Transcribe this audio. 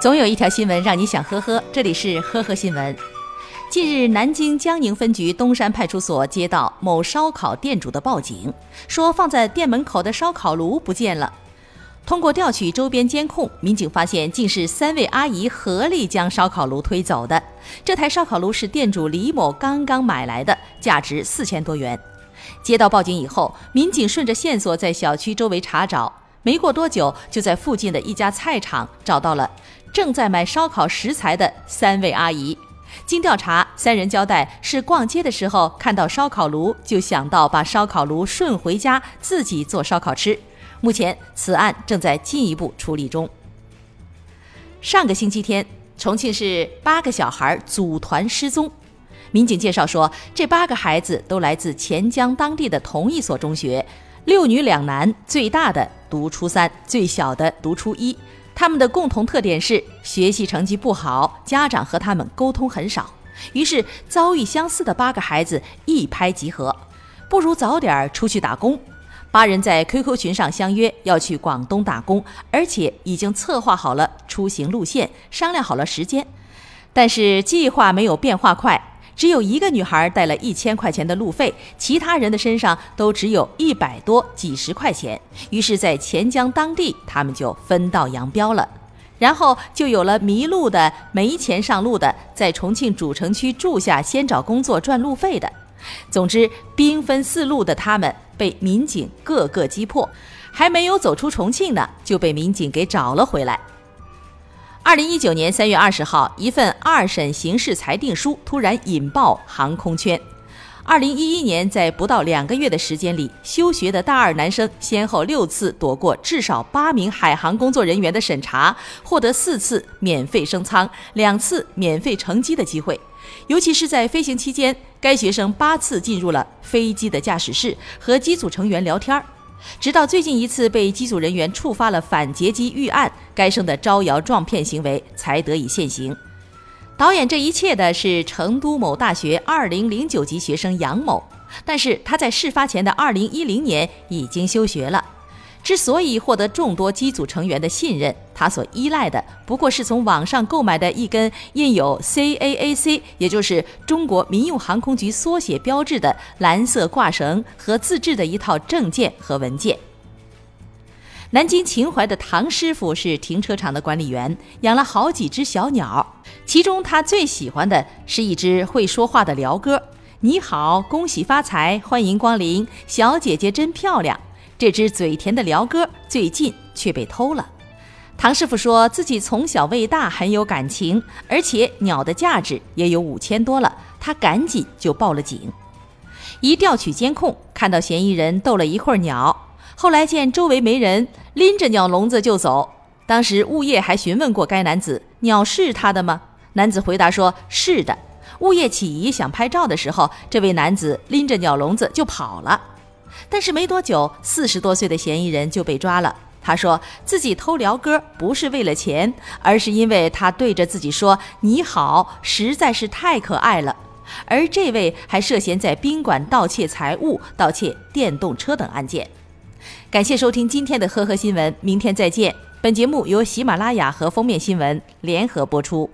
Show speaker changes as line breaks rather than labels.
总有一条新闻让你想呵呵，这里是呵呵新闻。近日，南京江宁分局东山派出所接到某烧烤店主的报警，说放在店门口的烧烤炉不见了。通过调取周边监控，民警发现竟是三位阿姨合力将烧烤炉推走的。这台烧烤炉是店主李某刚刚买来的，价值四千多元。接到报警以后，民警顺着线索在小区周围查找，没过多久，就在附近的一家菜场找到了正在买烧烤食材的三位阿姨。经调查，三人交代是逛街的时候看到烧烤炉，就想到把烧烤炉顺回家自己做烧烤吃。目前，此案正在进一步处理中。上个星期天，重庆市八个小孩组团失踪。民警介绍说，这八个孩子都来自黔江当地的同一所中学，六女两男，最大的读初三，最小的读初一。他们的共同特点是学习成绩不好，家长和他们沟通很少。于是，遭遇相似的八个孩子一拍即合，不如早点出去打工。八人在 QQ 群上相约要去广东打工，而且已经策划好了出行路线，商量好了时间。但是计划没有变化快。只有一个女孩带了一千块钱的路费，其他人的身上都只有一百多、几十块钱。于是，在钱江当地，他们就分道扬镳了。然后就有了迷路的、没钱上路的，在重庆主城区住下，先找工作赚路费的。总之，兵分四路的他们被民警个个击破，还没有走出重庆呢，就被民警给找了回来。二零一九年三月二十号，一份二审刑事裁定书突然引爆航空圈。二零一一年，在不到两个月的时间里，休学的大二男生先后六次躲过至少八名海航工作人员的审查，获得四次免费升舱、两次免费乘机的机会。尤其是在飞行期间，该学生八次进入了飞机的驾驶室和机组成员聊天儿。直到最近一次被机组人员触发了反劫机预案，该生的招摇撞骗行为才得以现行。导演这一切的是成都某大学二零零九级学生杨某，但是他在事发前的二零一零年已经休学了。之所以获得众多机组成员的信任，他所依赖的不过是从网上购买的一根印有 CAAC，也就是中国民用航空局缩写标志的蓝色挂绳和自制的一套证件和文件。南京秦淮的唐师傅是停车场的管理员，养了好几只小鸟，其中他最喜欢的是一只会说话的鹩哥。你好，恭喜发财，欢迎光临，小姐姐真漂亮。这只嘴甜的鹩哥最近却被偷了。唐师傅说自己从小喂大，很有感情，而且鸟的价值也有五千多了，他赶紧就报了警。一调取监控，看到嫌疑人逗了一会儿鸟，后来见周围没人，拎着鸟笼子就走。当时物业还询问过该男子：“鸟是他的吗？”男子回答说：“是的。”物业起疑想拍照的时候，这位男子拎着鸟笼子就跑了。但是没多久，四十多岁的嫌疑人就被抓了。他说自己偷鹩哥不是为了钱，而是因为他对着自己说“你好”，实在是太可爱了。而这位还涉嫌在宾馆盗窃财物、盗窃电动车等案件。感谢收听今天的呵呵新闻，明天再见。本节目由喜马拉雅和封面新闻联合播出。